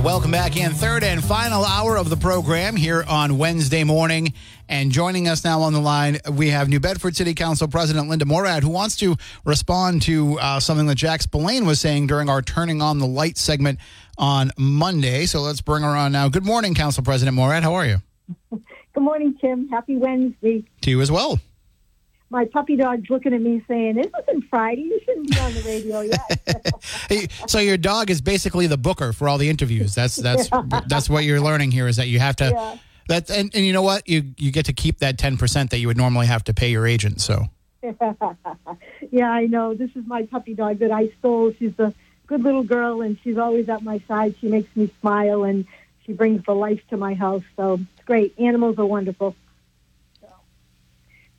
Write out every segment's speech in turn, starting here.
And welcome back in third and final hour of the program here on Wednesday morning. And joining us now on the line, we have New Bedford City Council President Linda Morad, who wants to respond to uh, something that Jack Spillane was saying during our Turning on the Light segment on Monday. So let's bring her on now. Good morning, Council President Morad. How are you? Good morning, Tim. Happy Wednesday. To you as well. My puppy dog's looking at me saying, "It wasn't Friday. You shouldn't be on the radio yet." Hey, so your dog is basically the booker for all the interviews. That's that's that's what you're learning here is that you have to. Yeah. That and, and you know what you you get to keep that ten percent that you would normally have to pay your agent. So yeah, I know. This is my puppy dog that I stole. She's a good little girl, and she's always at my side. She makes me smile, and she brings the life to my house. So it's great. Animals are wonderful.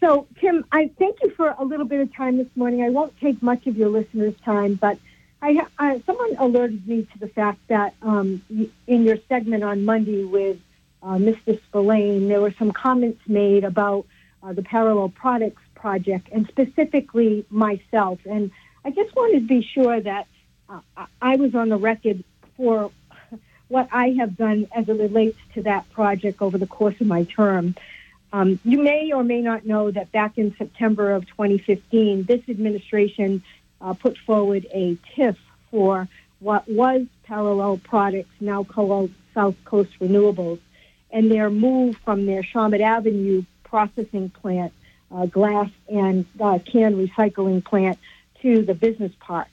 So, Tim, I thank you for a little bit of time this morning. I won't take much of your listeners' time, but I, someone alerted me to the fact that um, in your segment on Monday with uh, Mr. Spillane, there were some comments made about uh, the Parallel Products Project, and specifically myself. And I just wanted to be sure that uh, I was on the record for what I have done as it relates to that project over the course of my term. Um, you may or may not know that back in September of 2015, this administration uh, put forward a TIF for what was Parallel Products, now called South Coast Renewables, and their move from their Shawmut Avenue processing plant, uh, glass and uh, can recycling plant, to the business park.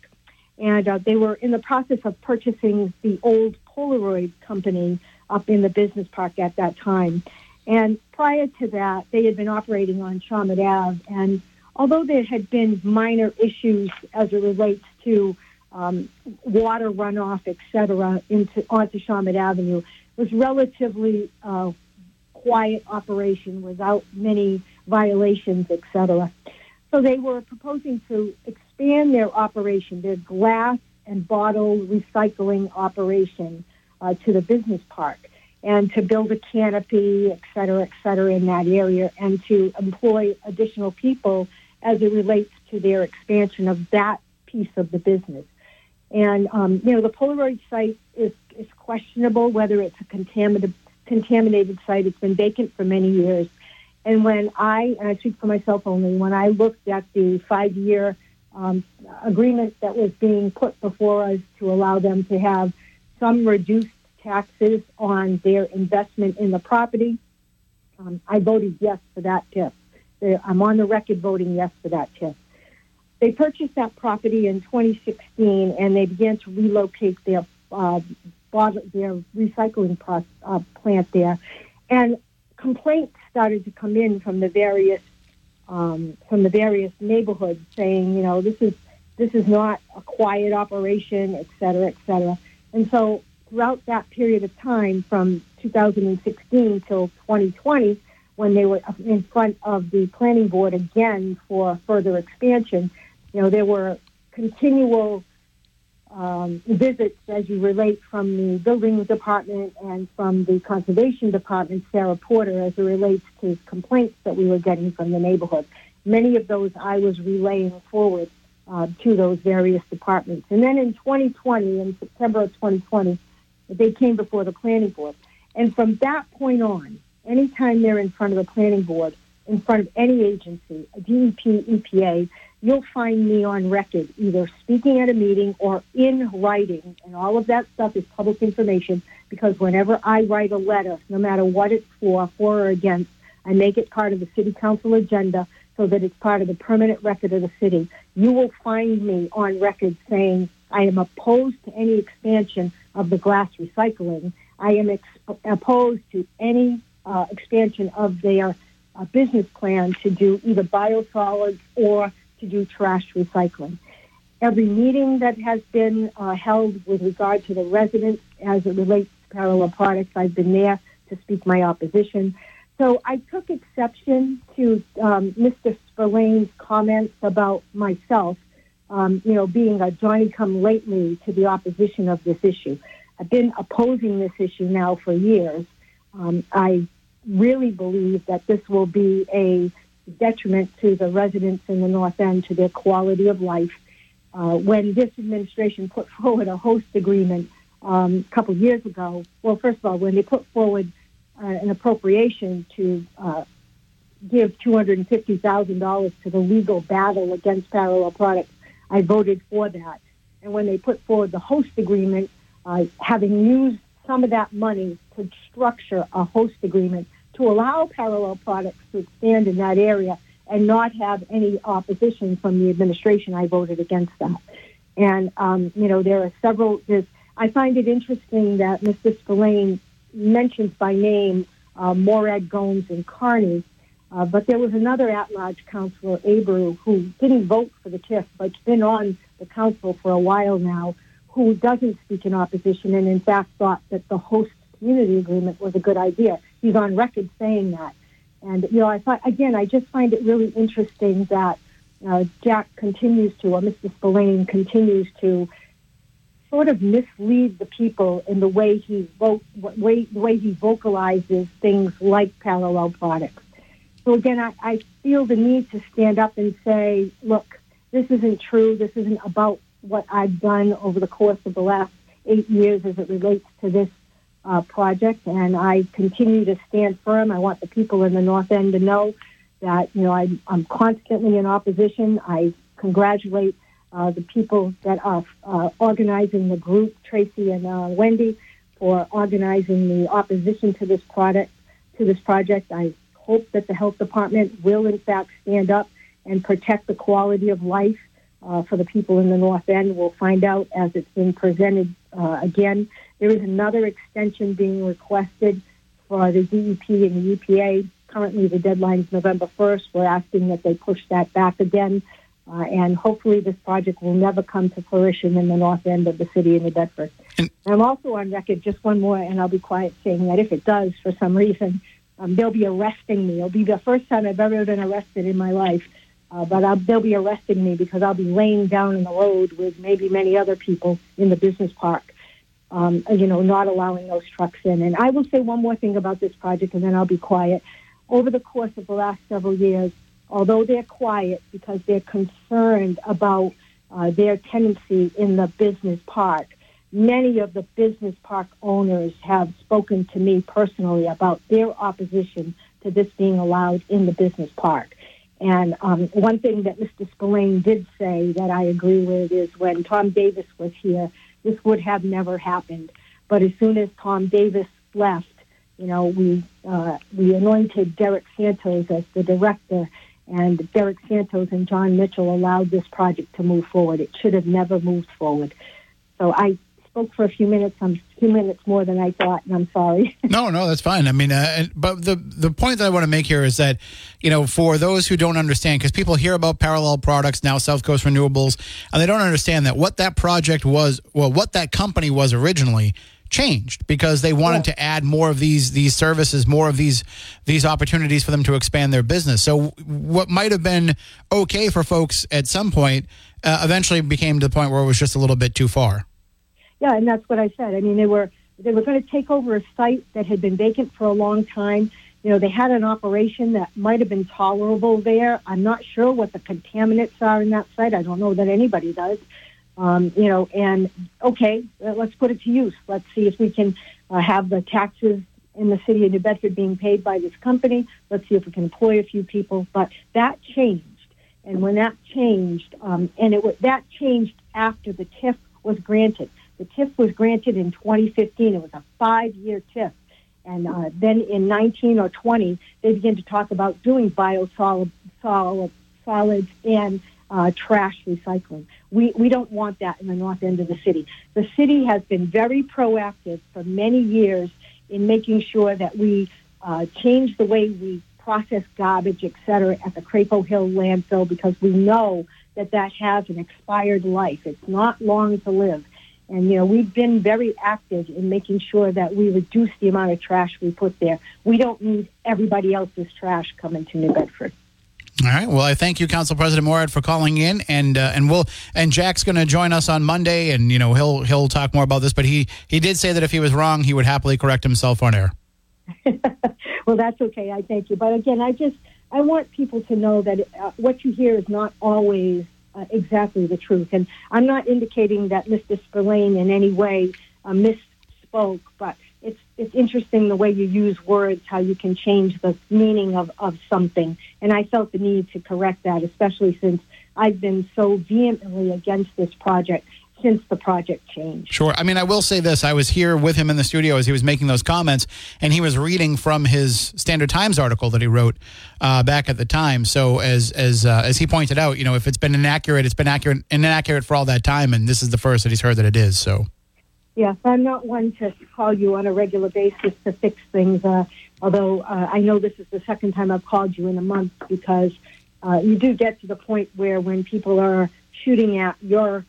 And uh, they were in the process of purchasing the old Polaroid company up in the business park at that time. And prior to that, they had been operating on Shawmut Ave. And although there had been minor issues as it relates to um, water runoff, et cetera, into, onto Shawmut Avenue, it was relatively uh, quiet operation without many violations, et cetera. So they were proposing to expand their operation, their glass and bottle recycling operation, uh, to the business park and to build a canopy, et cetera, et cetera, in that area, and to employ additional people as it relates to their expansion of that piece of the business. And um, you know, the Polaroid site is is questionable whether it's a contaminated contaminated site. It's been vacant for many years. And when I, and I speak for myself only, when I looked at the five year um, agreement that was being put before us to allow them to have some reduced taxes on their investment in the property, um, I voted yes for that TIF. I'm on the record voting yes for that TIF. They purchased that property in 2016 and they began to relocate their uh, their recycling uh, plant there. And complaints started to come in from the various um, from the various neighborhoods saying, you know, this is this is not a quiet operation, et cetera, et cetera. And so throughout that period of time, from 2016 till 2020, when they were in front of the planning board again for further expansion, you know, there were continual um, visits as you relate from the building department and from the conservation department, Sarah Porter, as it relates to complaints that we were getting from the neighborhood. Many of those I was relaying forward uh, to those various departments. And then in 2020, in September of 2020, they came before the planning board. And from that point on, anytime they're in front of the planning board, in front of any agency, a DEP, EPA, you'll find me on record, either speaking at a meeting or in writing, and all of that stuff is public information because whenever I write a letter, no matter what it's for, for or against, I make it part of the city council agenda so that it's part of the permanent record of the city. You will find me on record saying I am opposed to any expansion of the glass recycling. I am ex- opposed to any uh, expansion of their uh, business plan to do either biosolids or to do trash recycling. Every meeting that has been uh, held with regard to the residents as it relates to parallel products, I've been there to speak my opposition. So I took exception to um, Mr. Spillane's comments about myself, um, you know, being a Johnny come lately to the opposition of this issue. I've been opposing this issue now for years. Um, I really believe that this will be a detriment to the residents in the North End, to their quality of life. Uh, when this administration put forward a host agreement um, a couple years ago, well, first of all, when they put forward uh, an appropriation to uh, give $250,000 to the legal battle against parallel products, I voted for that. And when they put forward the host agreement, uh, having used some of that money to structure a host agreement to allow parallel products to expand in that area and not have any opposition from the administration, I voted against that. And, um, you know, there are several, I find it interesting that Mr. Spillane mentions by name uh, Morad Gomes and Carney, uh, but there was another at-large councilor, Abreu, who didn't vote for the TIF, but's been on the council for a while now, who doesn't speak in opposition and in fact thought that the host community agreement was a good idea. He's on record saying that. And, you know, I thought, again, I just find it really interesting that uh, Jack continues to, or Mr. Spillane continues to sort of mislead the people in the way he vote, way, the way he vocalizes things like parallel products. So again, I, I feel the need to stand up and say, look, this isn't true. This isn't about what I've done over the course of the last eight years as it relates to this uh, project, and I continue to stand firm. I want the people in the North End to know that you know I'm, I'm constantly in opposition. I congratulate uh, the people that are uh, organizing the group, Tracy and uh, Wendy, for organizing the opposition to this product. To this project, I hope that the health department will in fact stand up and protect the quality of life uh, for the people in the North End. We'll find out as it's been presented uh, again. There is another extension being requested for the DEP and the EPA. Currently, the deadline is November 1st. We're asking that they push that back again. Uh, and hopefully this project will never come to fruition in the north end of the city of New Bedford. And I'm also on record, just one more, and I'll be quiet, saying that if it does, for some reason, um, they'll be arresting me. It'll be the first time I've ever been arrested in my life. Uh, but I'll, they'll be arresting me because I'll be laying down in the road with maybe many other people in the business park um, you know, not allowing those trucks in. And I will say one more thing about this project, and then I'll be quiet. Over the course of the last several years, although they're quiet because they're concerned about uh, their tenancy in the business park, many of the business park owners have spoken to me personally about their opposition to this being allowed in the business park. And um, one thing that Mr. Spillane did say that I agree with is when Tom Davis was here, this would have never happened. But as soon as Tom Davis left, you know, we uh, we anointed Derek Santos as the director, and Derek Santos and Jon Mitchell allowed this project to move forward. It should have never moved forward. So I spoke for a few minutes. I'm few minutes more than I thought, and I'm sorry. no, no, that's fine. I mean, uh, but the the point that I want to make here is that, you know, for those who don't understand, because people hear about parallel products now, South Coast Renewables, and they don't understand that what that project was, well, what that company was originally changed because they wanted yeah. to add more of these these services, more of these these opportunities for them to expand their business. So what might have been okay for folks at some point uh, eventually became to the point where it was just a little bit too far. Yeah, and that's what I said. I mean, they were they were going to take over a site that had been vacant for a long time. You know, they had an operation that might have been tolerable there. I'm not sure what the contaminants are in that site. I don't know that anybody does. Um, you know, and okay, let's put it to use. Let's see if we can uh, have the taxes in the city of New Bedford being paid by this company. Let's see if we can employ a few people. But that changed. And when that changed, um, and it was, that changed after the TIF was granted. The TIF was granted in 2015. It was a five-year TIF. And uh, then in 19 or 20, they began to talk about doing biosolid solid, solids and uh, trash recycling. We, we don't want that in the north end of the city. The city has been very proactive for many years in making sure that we uh, change the way we process garbage, et cetera, at the Crapo Hill landfill because we know that that has an expired life. It's not long to live. And, you know, we've been very active in making sure that we reduce the amount of trash we put there. We don't need everybody else's trash coming to New Bedford. All right. Well, I thank you, Council President Morad, for calling in, and uh, and we'll and Jack's going to join us on Monday, and you know he'll he'll talk more about this. But he he did say that if he was wrong, he would happily correct himself on air. well, that's okay. I thank you. But again, I just I want people to know that uh, what you hear is not always uh, exactly the truth, and I'm not indicating that Mr. Spillane in any way uh, misspoke, but it's it's interesting the way you use words, how you can change the meaning of, of something. And I felt the need to correct that, especially since I've been so vehemently against this project since the project changed. Sure. I mean, I will say this. I was here with him in the studio as he was making those comments, and he was reading from his Standard Times article that he wrote uh, back at the time. So, as as uh, as he pointed out, you know, if it's been inaccurate, it's been accurate inaccurate for all that time, and this is the first that he's heard that it is. So. Yes, I'm not one to call you on a regular basis to fix things. Uh, although uh, I know this is the second time I've called you in a month because uh, you do get to the point where when people are shooting at your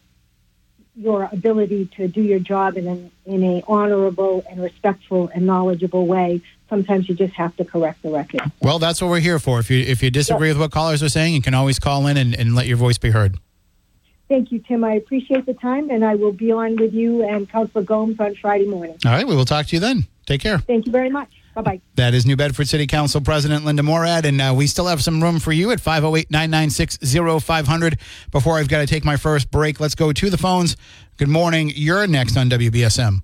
your ability to do your job in an in a honorable and respectful and knowledgeable way, sometimes you just have to correct the record. Well, that's what we're here for. If you if you disagree with what callers are saying, you can always call in and, and let your voice be heard. Thank you, Tim. I appreciate the time, and I will be on with you and Councilor Gomes on Friday morning. All right, we will talk to you then. Take care. Thank you very much. Bye bye. That is New Bedford City Council President Linda Morad, and uh, we still have some room for you at 508 996 0500. Before I've got to take my first break, let's go to the phones. Good morning. You're next on WBSM.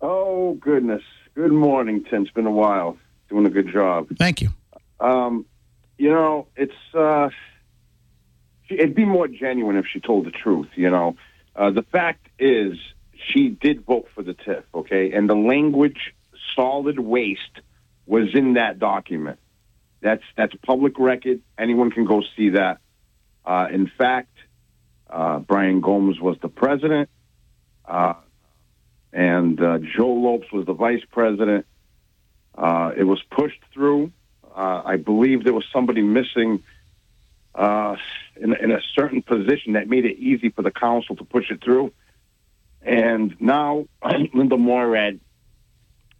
Oh, goodness. Good morning, Tim. It's been a while. Doing a good job. Thank you. Um, you know, it's. Uh, it'd be more genuine if she told the truth. You know, uh, the fact is she did vote for the TIF, okay, and the language "solid waste" was in that document. That's that's public record. Anyone can go see that. Uh, in fact, uh, Brian Gomes was the president, uh, and uh, Joe Lopes was the vice president. Uh, it was pushed through. I believe there was somebody missing uh, in, in a certain position that made it easy for the council to push it through. And now Linda Morad,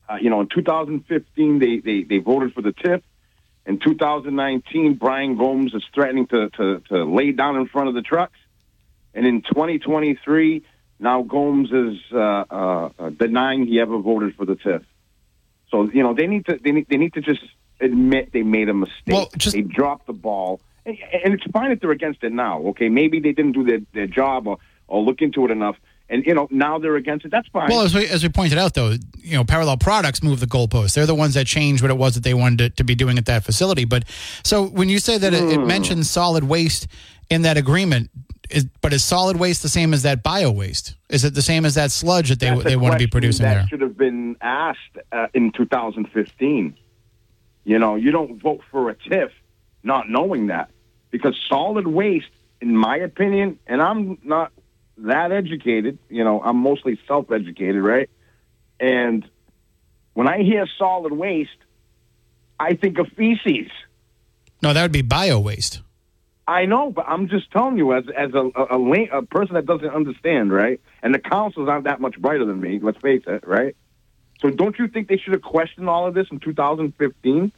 uh, you know, in 2015 they, they, they voted for the TIF. In 2019, Brian Gomes is threatening to, to, to lay down in front of the trucks. And in 2023, now Gomes is uh, uh, denying he ever voted for the TIF. So you know they need to they need, they need to just admit they made a mistake. Well, just, they dropped the ball and it's fine if they're against it now. Okay, maybe they didn't do their, their job or, or look into it enough. And you know now they're against it. That's fine. Well, as we, as we pointed out, though, you know, parallel products move the goalposts. They're the ones that change what it was that they wanted to, to be doing at that facility. But so when you say that mm. it, it, hmm. mentions solid waste in that agreement, is, but is solid waste the same as that bio waste? Is it the same as that sludge that they they want to be producing there? that there? should have been asked uh, in 2015. You know, you don't vote for a TIF not knowing that because solid waste, in my opinion, and I'm not that educated, you know, I'm mostly self educated, right? And when I hear solid waste, I think of feces. No, that would be bio waste. I know, but I'm just telling you, as as a a, a, a person that doesn't understand, right? And the councils aren't that much brighter than me. Let's face it, right? So don't you think they should have questioned all of this in 2015?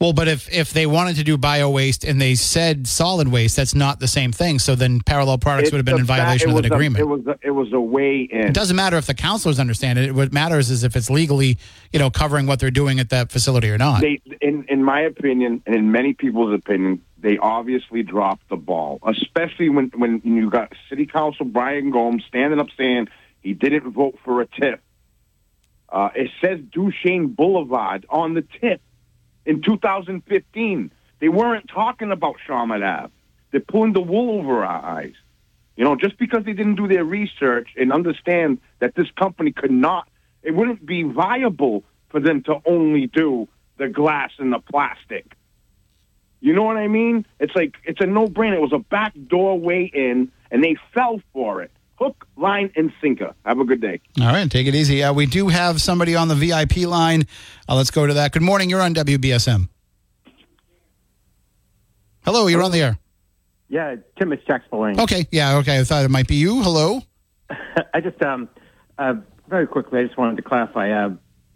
Well, but if if they wanted to do bio waste and they said solid waste, that's not the same thing. So then parallel products it's would have been in violation of that agreement. It was a, it was a way in. It doesn't matter if the counselors understand it. What matters is if it's legally, you know, covering what they're doing at that facility or not. They, in in my opinion, and in many people's opinion, they obviously dropped the ball, especially when when you got City Council Brian Gomes standing up saying he didn't vote for a TIF. Uh, it says Duchaine Boulevard on the TIF in 2015. They weren't talking about Ave. they're pulling the wool over our eyes. You know, just because they didn't do their research and understand that this company could not, it wouldn't be viable for them to only do the glass and the plastic. You know what I mean? It's like it's a no-brainer. It was a back doorway in, and they fell for it. Hook, line, and sinker. Have a good day. All right, take it easy. Uh, we do have somebody on the VIP line. Uh, let's go to that. Good morning. You're on WBSM. Hello, you're on the air. Yeah, Tim, it's Jack Spillane. Okay, yeah, okay. I thought it might be you. Hello. I just, um, uh, very quickly, I just wanted to clarify. Uh,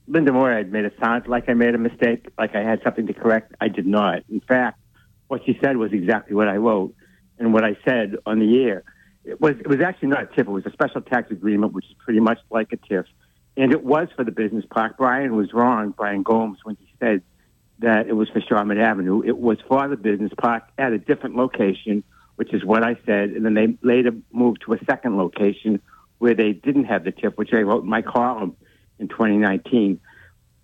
Linda Morad made it sound like I made a mistake, like I had something to correct. I did not. In fact, what she said was exactly what I wrote and what I said on the air. It was it was actually not a TIF. It was a special tax agreement, which is pretty much like a TIF, and it was for the business park. Brian was wrong, Brian Gomes, when he said that it was for Shawmut Avenue. It was for the business park at a different location, which is what I said, and then they later moved to a second location where they didn't have the TIF, which I wrote in my column in 2019.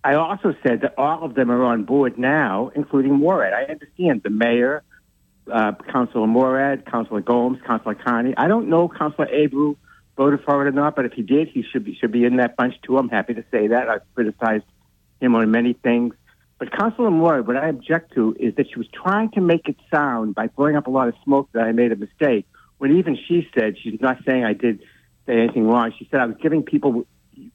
I also said that all of them are on board now, including Morad. I understand the mayor, uh, Councilor Morad, Councilor Gomes, Councilor Carney. I don't know Councilor Abreu voted for it or not, but if he did, he should be should be in that bunch too. I'm happy to say that. I've criticized him on many things. But Councilor Morad, what I object to is that she was trying to make it sound by blowing up a lot of smoke that I made a mistake, when even she said she's not saying I did say anything wrong. She said I was giving people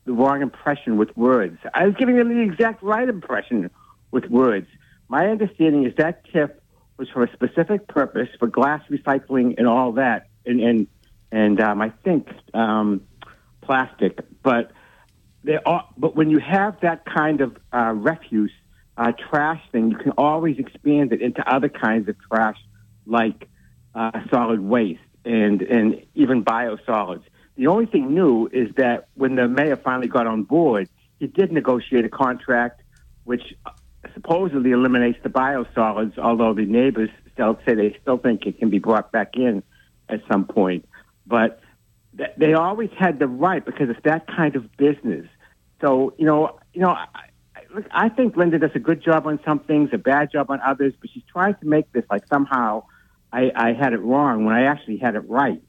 the wrong impression with words. I was giving them the exact right impression with words. My understanding is that TIF was for a specific purpose for glass recycling and all that, and and and um, I think um, plastic. But they are, but when you have that kind of uh, refuse uh, trash thing, you can always expand it into other kinds of trash, like uh, solid waste and and even biosolids. The only thing new is that when the mayor finally got on board, he did negotiate a contract which supposedly eliminates the biosolids, although the neighbors still say they still think it can be brought back in at some point. But th- they always had the right because it's that kind of business. So, you know, you know, I, I, think Linda does a good job on some things, a bad job on others, but she's trying to make this like somehow I, I had it wrong when I actually had it right.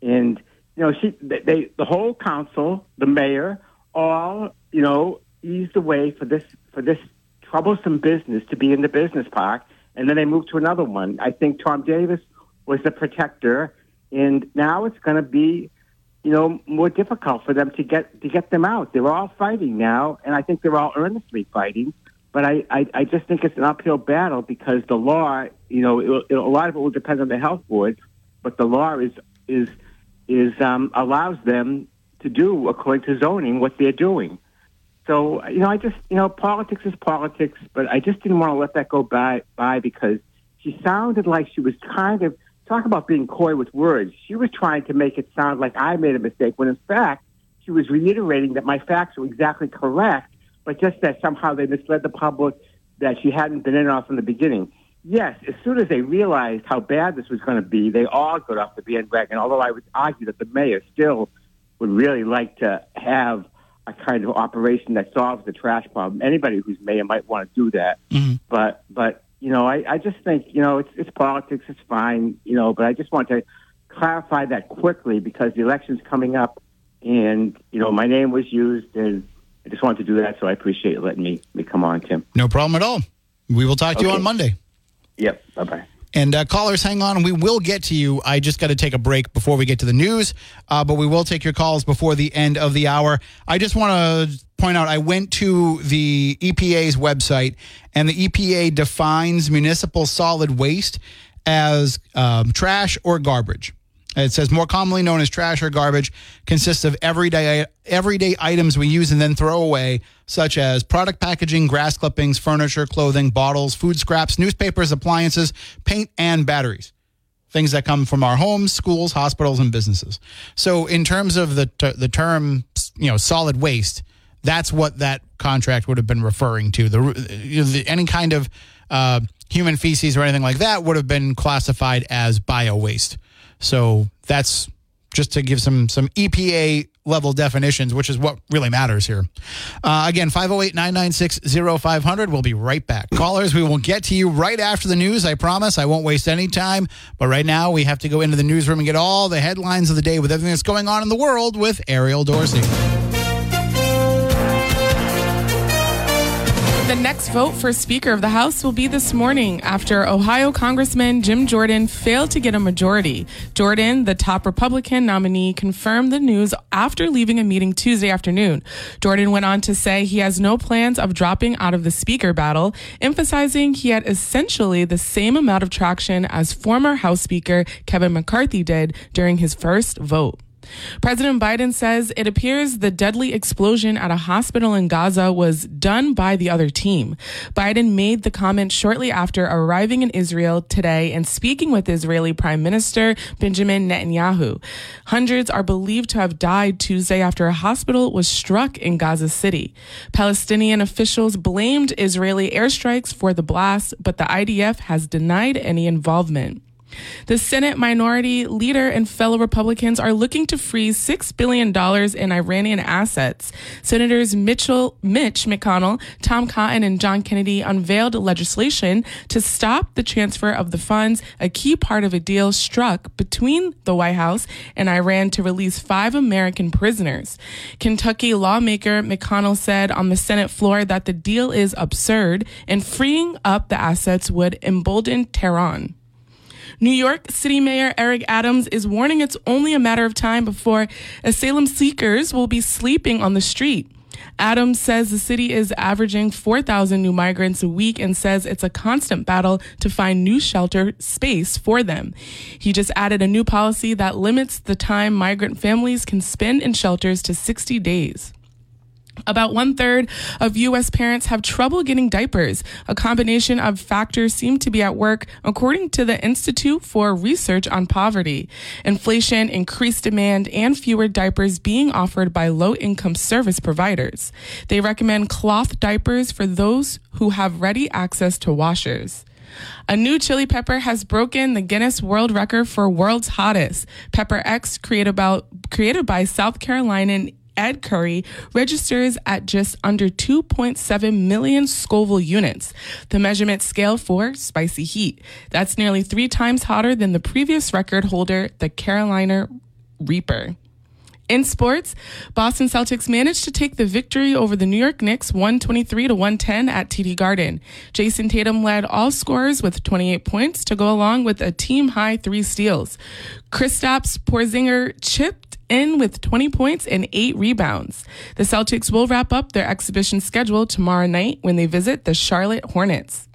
And you know, she they, they the whole council, the mayor, all you know, eased the way for this for this troublesome business to be in the business park, and then they moved to another one. I think Tom Davis was the protector, and now it's going to be, you know, more difficult for them to get to get them out. They're all fighting now, and I think they're all earnestly fighting. But I, I, I just think it's an uphill battle because the law, you know, it, it, a lot of it will depend on the health board, but the law is is is um, allows them to do according to zoning what they're doing. So you know, I just you know, politics is politics, but I just didn't want to let that go by by because she sounded like she was kind of talk about being coy with words. She was trying to make it sound like I made a mistake when in fact she was reiterating that my facts were exactly correct, but just that somehow they misled the public that she hadn't been in on from the beginning. Yes, as soon as they realized how bad this was going to be, they all got off the bandwagon. Although I would argue that the mayor still would really like to have a kind of operation that solves the trash problem. Anybody who's mayor might want to do that, Mm-hmm. but but you know, I, I just think you know it's it's politics, it's fine, you know. But I just want to clarify that quickly because the election's coming up, and you know my name was used, and I just wanted to do that. So I appreciate you letting me me come on, Tim. No problem at all. We will talk to you on Monday. Yep. Bye bye. And uh, callers, hang on. We will get to you. I just got to take a break before we get to the news, uh, but we will take your calls before the end of the hour. I just want to point out I went to the EPA's website, and the EPA defines municipal solid waste as um, trash or garbage. It says more commonly known as trash or garbage consists of everyday everyday items we use and then throw away, such as product packaging, grass clippings, furniture, clothing, bottles, food scraps, newspapers, appliances, paint, and batteries. Things that come from our homes, schools, hospitals, and businesses. So, in terms of the the term, you know, solid waste, that's what that contract would have been referring to. The, the any kind of uh, human feces or anything like that would have been classified as bio waste. So that's just to give some some EPA level definitions, which is what really matters here. Uh, again, 508 996 0500. We'll be right back. Callers, we will get to you right after the news. I promise I won't waste any time. But right now, we have to go into the newsroom and get all the headlines of the day with everything that's going on in the world with Ariel Dorsey. The next vote for Speaker of the House will be this morning after Ohio Congressman Jim Jordan failed to get a majority. Jordan, the top Republican nominee, confirmed the news after leaving a meeting Tuesday afternoon. Jordan went on to say he has no plans of dropping out of the Speaker battle, emphasizing he had essentially the same amount of traction as former House Speaker Kevin McCarthy did during his first vote. President Biden says it appears the deadly explosion at a hospital in Gaza was done by the other team. Biden made the comment shortly after arriving in Israel today and speaking with Israeli Prime Minister Benjamin Netanyahu. Hundreds are believed to have died Tuesday after a hospital was struck in Gaza City. Palestinian officials blamed Israeli airstrikes for the blast, but the IDF has denied any involvement. The Senate minority leader and fellow Republicans are looking to freeze $6 billion in Iranian assets. Senators Mitchell, Mitch McConnell, Tom Cotton, and John Kennedy unveiled legislation to stop the transfer of the funds, a key part of a deal struck between the White House and Iran to release five American prisoners. Kentucky lawmaker McConnell said on the Senate floor that the deal is absurd and freeing up the assets would embolden Tehran. New York City Mayor Eric Adams is warning it's only a matter of time before asylum seekers will be sleeping on the street. Adams says the city is averaging 4,000 new migrants a week and says it's a constant battle to find new shelter space for them. He just added a new policy that limits the time migrant families can spend in shelters to 60 days. About one third of U.S. parents have trouble getting diapers. A combination of factors seem to be at work, according to the Institute for Research on Poverty. Inflation, increased demand, and fewer diapers being offered by low income service providers. They recommend cloth diapers for those who have ready access to washers. A new chili pepper has broken the Guinness World Record for world's hottest. Pepper X, created, created by South Carolinian Ed Curry registers at just under 2.7 million Scoville units, the measurement scale for spicy heat. That's nearly three times hotter than the previous record holder, the Carolina Reaper. In sports, Boston Celtics managed to take the victory over the New York Knicks 123 to 110 at TD Garden. Jayson Tatum led all scorers with 28 points to go along with a team high three steals. Kristaps Porzingis chipped in with 20 points and eight rebounds. The Celtics will wrap up their exhibition schedule tomorrow night when they visit the Charlotte Hornets.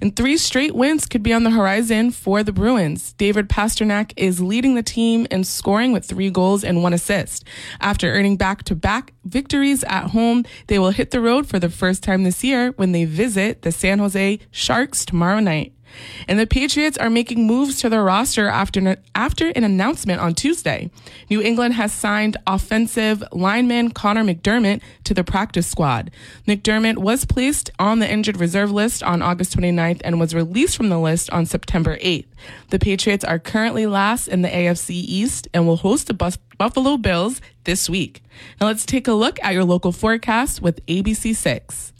And three straight wins could be on the horizon for the Bruins. David Pastrnak is leading the team in scoring with three goals and one assist. After earning back to back victories at home, they will hit the road for the first time this year when they visit the San Jose Sharks tomorrow night. And the Patriots are making moves to their roster after, after an announcement on Tuesday. New England has signed offensive lineman Connor McDermott to the practice squad. McDermott was placed on the injured reserve list on August 29th and was released from the list on September 8th. The Patriots are currently last in the AFC East and will host the Buffalo Bills this week. Now let's take a look at your local forecast with ABC6.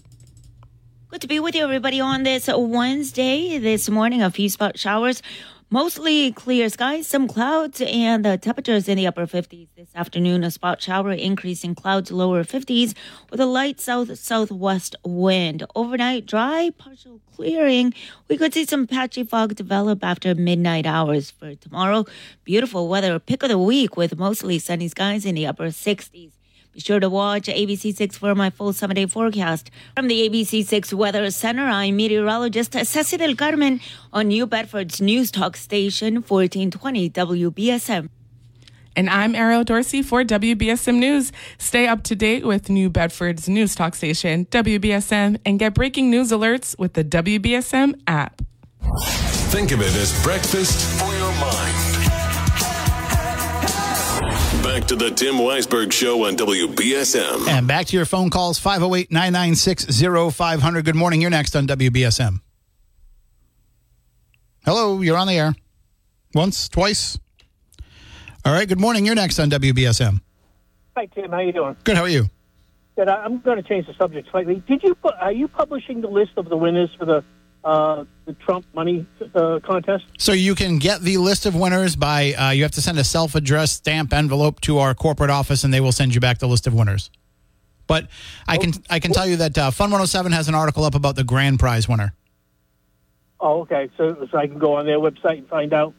Good to be with you, everybody, on this Wednesday. This morning, a few spot showers. Mostly clear skies, some clouds, and the temperatures in the upper 50s. This afternoon, a spot shower increasing clouds, lower 50s, with a light south southwest wind. Overnight, dry, partial clearing. We could see some patchy fog develop after midnight hours for tomorrow. Beautiful weather, pick of the week, with mostly sunny skies in the upper 60s. Be sure to watch ABC6 for my full seven day forecast. From the ABC6 Weather Center, I'm meteorologist Ceci del Carmen on New Bedford's News Talk Station, 1420 WBSM. And I'm Ariel Dorsey for WBSM News. Stay up to date with New Bedford's news talk station, WBSM, and get breaking news alerts with the WBSM app. Think of it as breakfast for your mind. Back to the Tim Weisberg Show on WBSM. And back to your phone calls 508 996 0500. Good morning. You're next on WBSM. Hello, you're on the air. Once, twice. All right, good morning. You're next on WBSM. Hi, Tim. How you doing? Good. How are you? Good. I- I'm going to change the subject slightly. Did you? Are you publishing the list of the winners for the uh, the Trump money uh, contest? So you can get the list of winners by uh, you have to send a self-addressed stamp envelope to our corporate office, and they will send you back the list of winners. But I can I can tell you that uh, Fun 107 has an article up about the grand prize winner. Oh, okay. So, so I can go on their website and find out.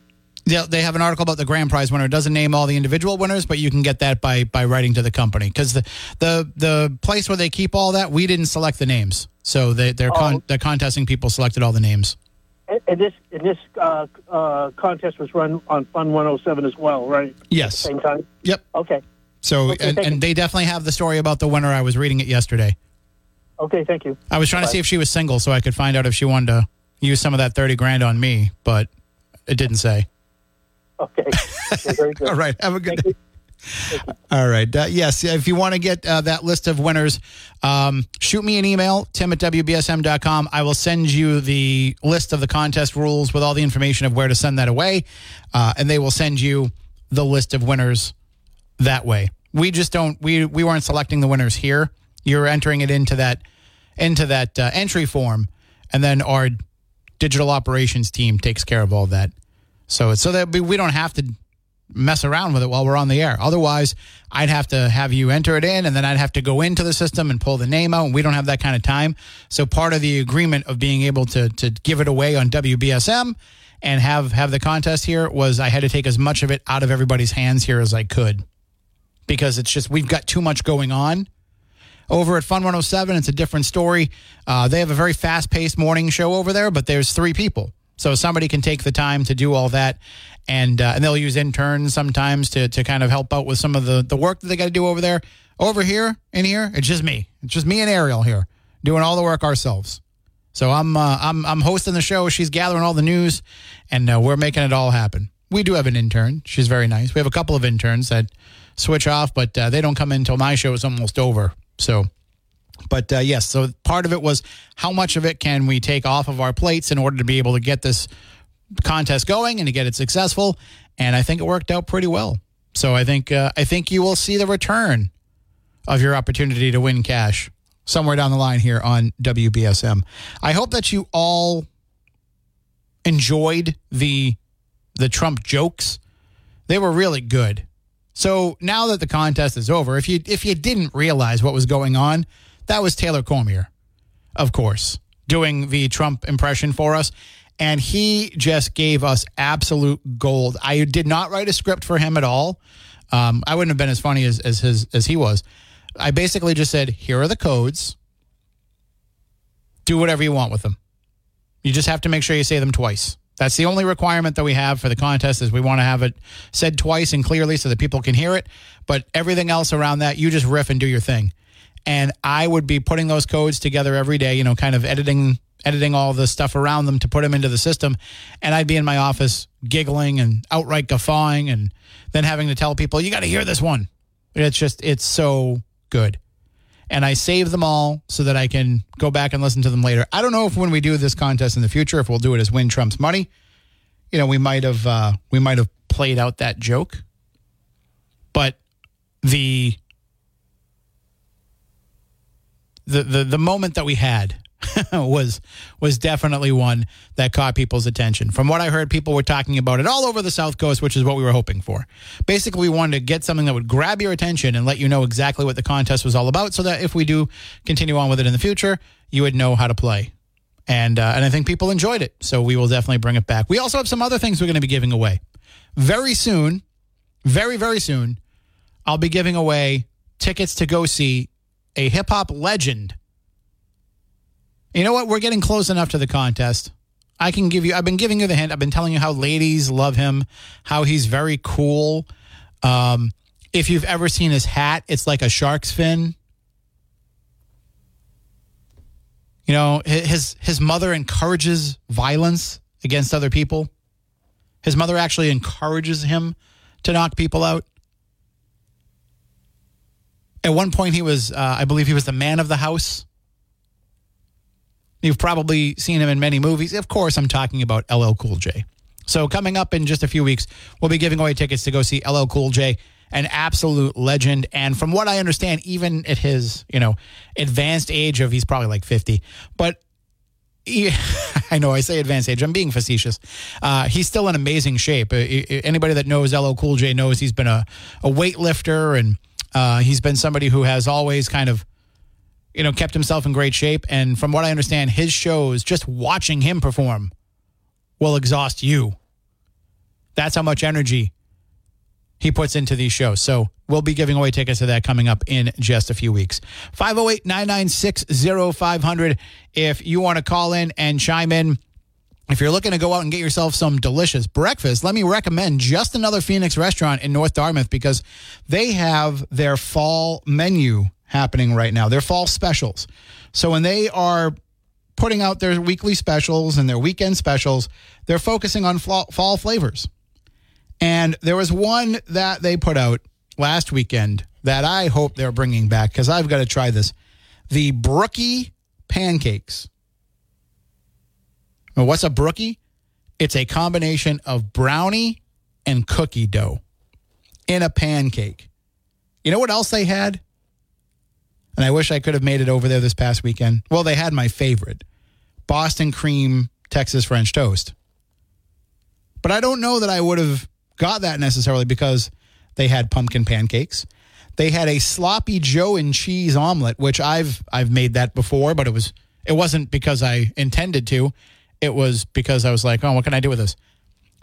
They, they have an article about the grand prize winner. It doesn't name all the individual winners, but you can get that by by writing to the company because the, the the place where they keep all that we didn't select the names, so they they're con- the contesting people selected all the names. And, and this and this uh, uh, contest was run on Fun 107 as well, right? Yes. Same time. Yep. Okay. So Okay, and, and they definitely have the story about the winner. I was reading it yesterday. Okay. Thank you. I was trying to see if she was single so I could find out if she wanted to use some of that 30 grand on me, but it didn't say. Okay. Okay, Very good. All right. Have a good Thank day. All right. Uh, yes. If you want to get uh, that list of winners, um, shoot me an email, tim at WBSM.com. I will send you the list of the contest rules with all the information of where to send that away. Uh, and they will send you the list of winners that way. We just don't, we, we weren't selecting the winners here. You're entering it into that, into that uh, entry form. And then our digital operations team takes care of all that. So so that we, don't have to mess around with it while we're on the air. Otherwise, I'd have to have you enter it in and then I'd have to go into the system and pull the name out. And we don't have that kind of time. So part of the agreement of being able to to give it away on WBSM and have have the contest here was I had to take as much of it out of everybody's hands here as I could. Because it's just we've got too much going on. Over at Fun 107, it's a different story. Uh, they have a very fast paced morning show over there, but there's three people. So somebody can take the time to do all that. And, uh, and they'll use interns sometimes to, to kind of help out with some of the, the work that they got to do over there. Over here, in here, it's just me. It's just me and Ariel here doing all the work ourselves. So I'm, uh, I'm, I'm hosting the show. She's gathering all the news, and uh, we're making it all happen. We do have an intern. She's very nice. We have a couple of interns that switch off, but uh, they don't come in until my show is almost over. So, but uh, yes, so part of it was how much of it can we take off of our plates in order to be able to get this contest going and to get it successful. And I think it worked out pretty well. So I think uh, I think you will see the return of your opportunity to win cash somewhere down the line here on WBSM. I hope that you all enjoyed the the Trump jokes. They were really good. So now that the contest is over, if you if you didn't realize what was going on, that was Taylor Cormier, of course, doing the Trump impression for us. And he just gave us absolute gold. I did not write a script for him at all. Um, I wouldn't have been as funny as, as his as he was. I basically just said, here are the codes. Do whatever you want with them. You just have to make sure you say them twice. That's the only requirement that we have for the contest is we want to have it said twice and clearly so that people can hear it. But everything else around that, you just riff and do your thing. And I would be putting those codes together every day, you know, kind of editing editing all the stuff around them to put them into the system. And I'd be in my office giggling and outright guffawing and then having to tell people, you got to hear this one. It's just, it's so good. And I save them all so that I can go back and listen to them later. I don't know if when we do this contest in the future, if we'll do it as win Trump's money, you know, we might have, uh, we might have played out that joke, but the, the, the, the moment that we had was was definitely one that caught people's attention. From what I heard, people were talking about it all over the South Coast, which is what we were hoping for. Basically, we wanted to get something that would grab your attention and let you know exactly what the contest was all about, so that if we do continue on with it in the future, you would know how to play. And uh, and I think people enjoyed it, so we will definitely bring it back. We also have some other things we're going to be giving away very soon, very very soon. I'll be giving away tickets to go see a hip hop legend. You know what? We're getting close enough to the contest. I can give you, I've been giving you the hint. I've been telling you how ladies love him, how he's very cool. Um, if you've ever seen his hat, it's like a shark's fin. You know, his his mother encourages violence against other people. His mother actually encourages him to knock people out. At one point, he was, uh, I believe, he was the man of the house. You've probably seen him in many movies. Of course, I'm talking about LL Cool J. So, coming up in just a few weeks, we'll be giving away tickets to go see LL Cool J an absolute legend. And from what I understand, even at his, you know, advanced age of he's probably like 50, but he, I know I say advanced age. I'm being facetious. Uh, he's still in amazing shape. Uh, anybody that knows LL Cool J knows he's been a, a weightlifter and uh, he's been somebody who has always kind of, you know, kept himself in great shape. And from what I understand, his shows, just watching him perform, will exhaust you. That's how much energy he puts into these shows. So we'll be giving away tickets to that coming up in just a few weeks. 508 996 0500. If you want to call in and chime in, if you're looking to go out and get yourself some delicious breakfast, let me recommend just another Phoenix restaurant in North Dartmouth because they have their fall menu happening right now, their fall specials. So when they are putting out their weekly specials and their weekend specials, they're focusing on fall flavors. And there was one that they put out last weekend that I hope they're bringing back because I've got to try this. The Brookie pancakes. What's a Brookie? It's a combination of brownie and cookie dough in a pancake. You know what else they had? And I wish I could have made it over there this past weekend. Well, they had my favorite Boston cream Texas French toast. But I don't know that I would have got that necessarily because they had pumpkin pancakes. They had a sloppy Joe and cheese omelet, which I've I've made that before, but it was it wasn't because I intended to. It was because I was like, oh, what can I do with this?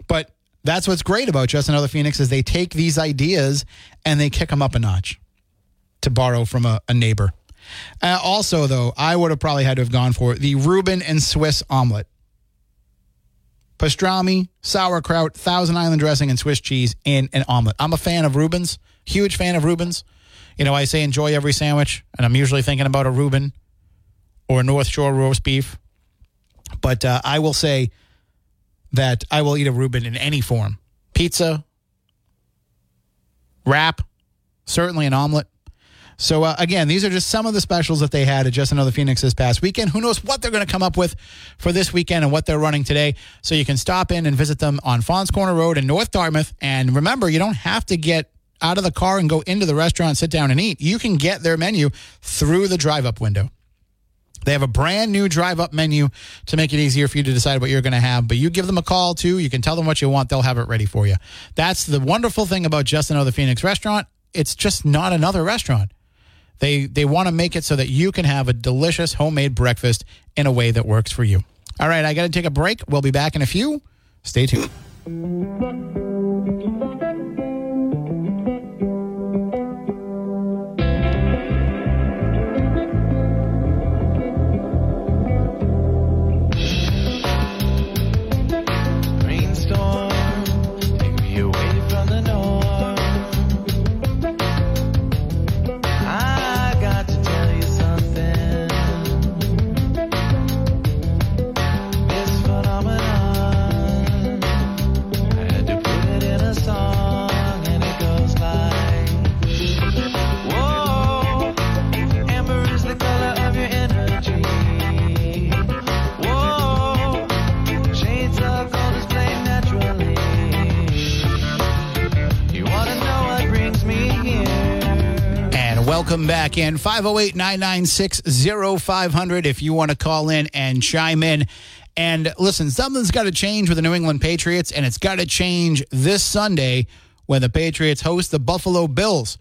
But that's what's great about Just Another Phoenix is they take these ideas and they kick them up a notch. To borrow from a, a neighbor. Uh, also, though, I would have probably had to have gone for the Reuben and Swiss omelet pastrami, sauerkraut, Thousand Island dressing, and Swiss cheese in an omelet. I'm a fan of Reuben's, huge fan of Reuben's. You know, I say enjoy every sandwich, and I'm usually thinking about a Reuben or a North Shore roast beef. But uh, I will say that I will eat a Reuben in any form pizza, wrap, certainly an omelet. So uh, again, these are just some of the specials that they had at Just Another Phoenix this past weekend. Who knows what they're going to come up with for this weekend and what they're running today. So you can stop in and visit them on Faunce Corner Road in North Dartmouth. And remember, you don't have to get out of the car and go into the restaurant, sit down and eat. You can get their menu through the drive-up window. They have a brand new drive up menu to make it easier for you to decide what you're going to have. But you give them a call too. You can tell them what you want. They'll have it ready for you. That's the wonderful thing about Just Another Phoenix restaurant. It's just not another restaurant. They they want to make it so that you can have a delicious homemade breakfast in a way that works for you. All right, I got to take a break. We'll be back in a few. Stay tuned. Welcome back in 508 996 0500 if you want to call in and chime in. And listen, something's got to change with the New England Patriots, and it's got to change this Sunday when the Patriots host the Buffalo Bills.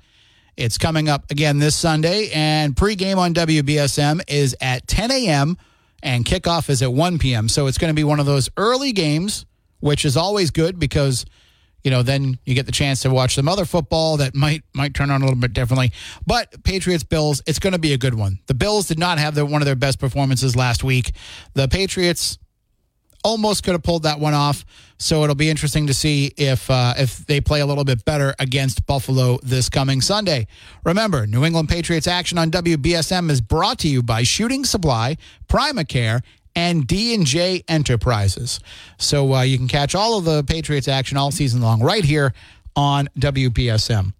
It's coming up again this Sunday, and pregame on WBSM is at 10 a.m., and kickoff is at 1 p.m. So it's going to be one of those early games, which is always good because you know, then you get the chance to watch some other football that might might turn on a little bit differently. But Patriots Bills, it's going to be a good one. The Bills did not have their, one of their best performances last week. The Patriots almost could have pulled that one off. So it'll be interesting to see if uh, if they play a little bit better against Buffalo this coming Sunday. Remember, New England Patriots action on WBSM is brought to you by Shooting Supply, Primacare, and D&J Enterprises. So uh, you can catch all of the Patriots action all season long right here on WBSM.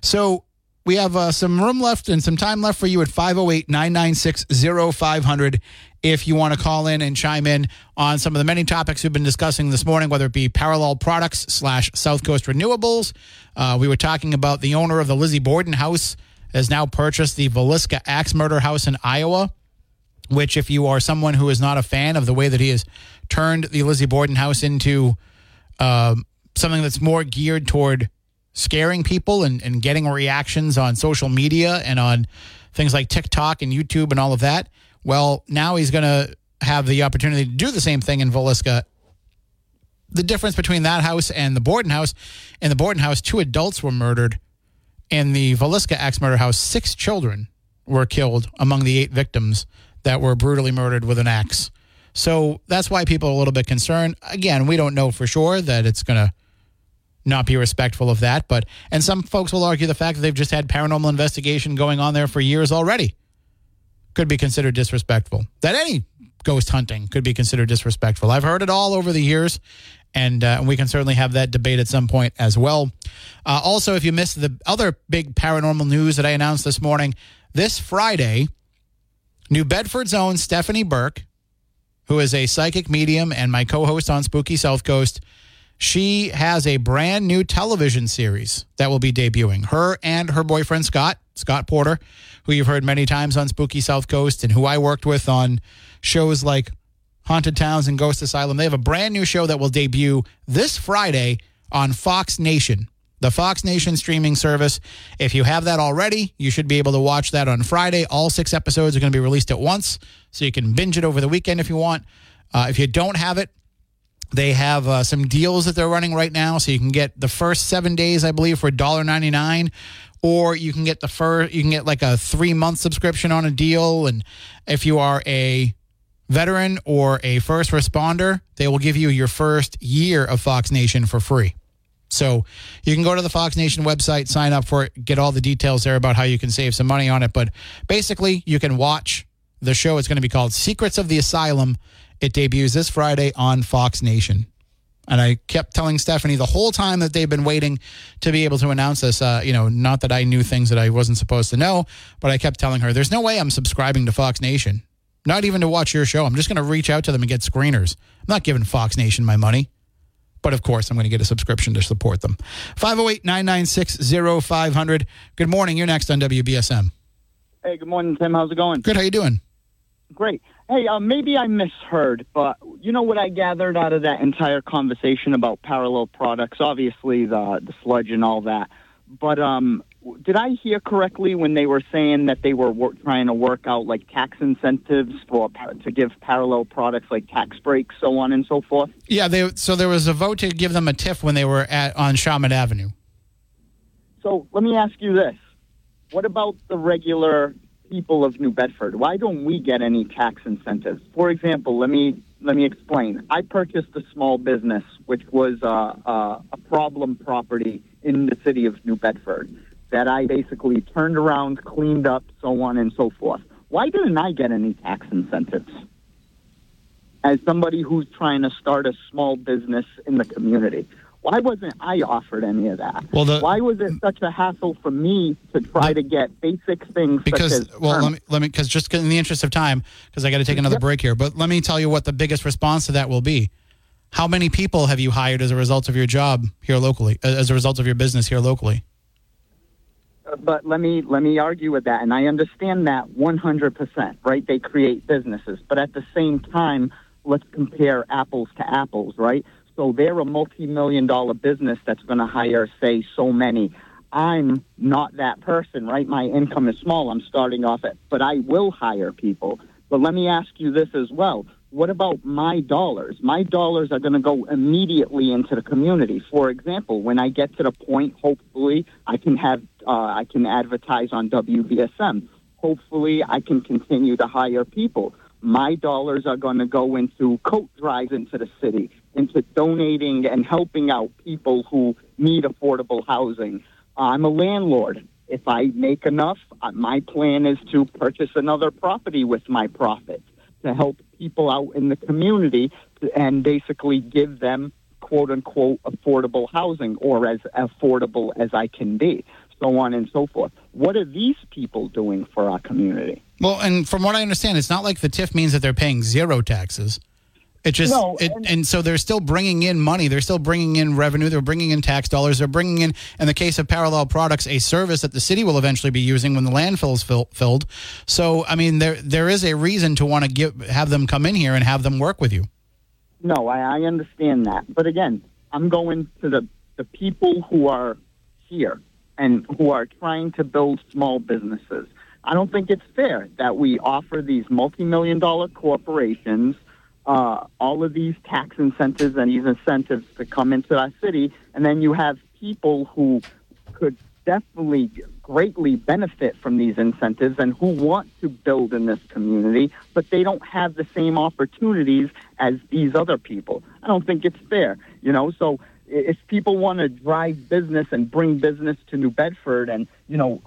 So we have uh, some room left and some time left for you at 508 996 0500 if you want to call in and chime in on some of the many topics we've been discussing this morning, whether it be parallel products slash South Coast Renewables. Uh, we were talking about the owner of the Lizzie Borden house has now purchased the Villisca Axe Murder House in Iowa, which, if you are someone who is not a fan of the way that he has turned the Lizzie Borden house into um, something that's more geared toward scaring people and, and getting reactions on social media and on things like TikTok and YouTube and all of that. Well, now he's going to have the opportunity to do the same thing in Villisca. The difference between that house and the Borden house, in the Borden house, two adults were murdered. In the Villisca axe murder house, six children were killed among the eight victims that were brutally murdered with an axe. So that's why people are a little bit concerned. Again, we don't know for sure that it's going to not be respectful of that, but and some folks will argue the fact that they've just had paranormal investigation going on there for years already could be considered disrespectful. That any ghost hunting could be considered disrespectful. I've heard it all over the years, and uh, we can certainly have that debate at some point as well. Uh, also, if you missed the other big paranormal news that I announced this morning, this Friday, New Bedford's own Stephanie Burke, who is a psychic medium and my co host on Spooky South Coast, she has a brand new television series that will be debuting. Her and her boyfriend, Scott, Scott Porter, who you've heard many times on Spooky South Coast and who I worked with on shows like Haunted Towns and Ghost Asylum. They have a brand new show that will debut this Friday on Fox Nation, the Fox Nation streaming service. If you have that already, you should be able to watch that on Friday. All six episodes are going to be released at once, so you can binge it over the weekend if you want. Uh, if you don't have it, they have uh, some deals that they're running right now, so you can get the first seven days, I believe, for $1.99 or you can get the first you can get like a three month subscription on a deal and if you are a veteran or a first responder they will give you your first year of fox nation for free so you can go to the fox nation website sign up for it get all the details there about how you can save some money on it but basically you can watch the show it's going to be called secrets of the asylum it debuts this friday on fox nation and I kept telling Stephanie the whole time that they've been waiting to be able to announce this. Uh, you know, not that I knew things that I wasn't supposed to know, but I kept telling her, "There's no way I'm subscribing to Fox Nation, not even to watch your show. I'm just going to reach out to them and get screeners. I'm not giving Fox Nation my money." But of course, I'm going to get a subscription to support them. 508 996 0500. Good morning. You're next on WBSM. Hey, good morning, Tim. How's it going? Good. How you doing? Great. Hey, uh, maybe I misheard, but you know what I gathered out of that entire conversation about parallel products? Obviously, the the sludge and all that. But um, did I hear correctly when they were saying that they were wor- trying to work out like tax incentives for to give parallel products like tax breaks, so on and so forth? Yeah. They so there was a vote to give them a TIF when they were at on Shawmut Avenue. So let me ask you this: What about the regular people of New Bedford? Why don't we get any tax incentives? For example, let me let me explain. I purchased a small business which was uh, uh, a problem property in the city of New Bedford that I basically turned around, cleaned up, so on and so forth. Why didn't I get any tax incentives? As somebody who's trying to start a small business in the community, why wasn't I offered any of that? Well, the, why was it such a hassle for me to try the, to get basic things? Because such as well, let me let me because just in the interest of time, because I got to take another Yep. break here. But let me tell you what the biggest response to that will be. How many people have you hired as a result of your job here locally, as a result of your business here locally? But let me let me argue with that. And i understand that 100% right? They create businesses. But at the same time let's compare apples to apples right? So they're a multi-million dollar business that's going to hire say so many. I'm not that person right? My income is small. I'm starting off at but i will hire people. But let me ask you this as well what about my dollars? My dollars are going to go immediately into the community. For example, when I get to the point, hopefully, I can have uh, I can advertise on WBSM. Hopefully, I can continue to hire people. My dollars are going to go into coat drives into the city, into donating and helping out people who need affordable housing. I'm a landlord. If I make enough, uh, my plan is to purchase another property with my profits to help people out in the community and basically give them quote unquote affordable housing or as affordable as I can be. so on and so forth. What are these people doing for our community? Well, and from what I understand, it's not like the TIF means that they're paying zero taxes. It just No, it, and- and so they're still bringing in money. They're still bringing in revenue. They're bringing in tax dollars. They're bringing in, in the case of parallel products, a service that the city will eventually be using when the landfill is fill, filled. So, I mean, there there is a reason to want to give have them come in here and have them work with you. No, I, I understand that. But again, I'm going to the, the people who are here and who are trying to build small businesses. I don't think it's fair that we offer these multi million dollar corporations uh, all of these tax incentives and these incentives to come into our city, and then you have people who could definitely greatly benefit from these incentives and who want to build in this community, but they don't have the same opportunities as these other people. I don't think it's fair, you know. So if people want to drive business and bring business to New Bedford and you know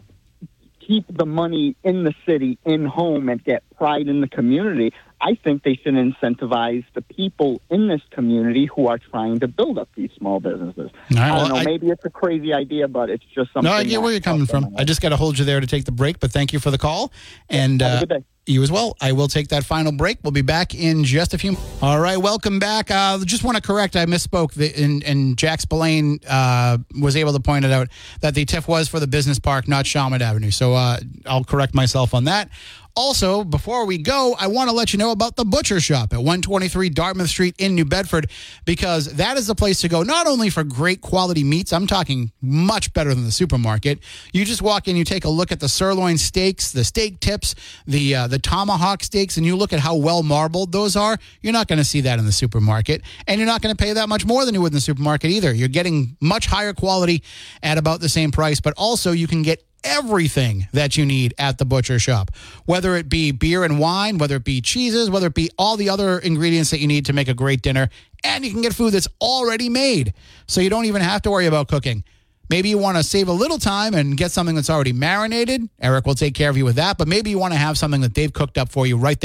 keep the money in the city, in home, and get pride in the community, I think they should incentivize the people in this community who are trying to build up these small businesses. I don't know. I- maybe it's a crazy idea, but it's just something. No, I get where you're coming from. I just got to hold you there to take the break, but thank you for the call. And uh, you as well. I will take that final break. We'll be back in just a few. All right, welcome back. Uh, just want to correct, I misspoke. The, and, and Jack Spillane uh, was able to point it out that the TIF was for the business park, not Shawmut Avenue. So uh, I'll correct myself on that. Also, before we go, I want to let you know about the Butcher Shop at 123 Dartmouth Street in New Bedford because that is the place to go not only for great quality meats, I'm talking much better than the supermarket. You just walk in, you take a look at the sirloin steaks, the steak tips, the uh, the tomahawk steaks, and you look at how well marbled those are. You're not going to see that in the supermarket, and you're not going to pay that much more than you would in the supermarket either. You're getting much higher quality at about the same price, but also you can get everything that you need at the butcher shop, whether it be beer and wine, whether it be cheeses, whether it be all the other ingredients that you need to make a great dinner. And you can get food that's already made. So you don't even have to worry about cooking. Maybe you want to save a little time and get something that's already marinated. Eric will take care of you with that. But maybe you want to have something that they've cooked up for you right there.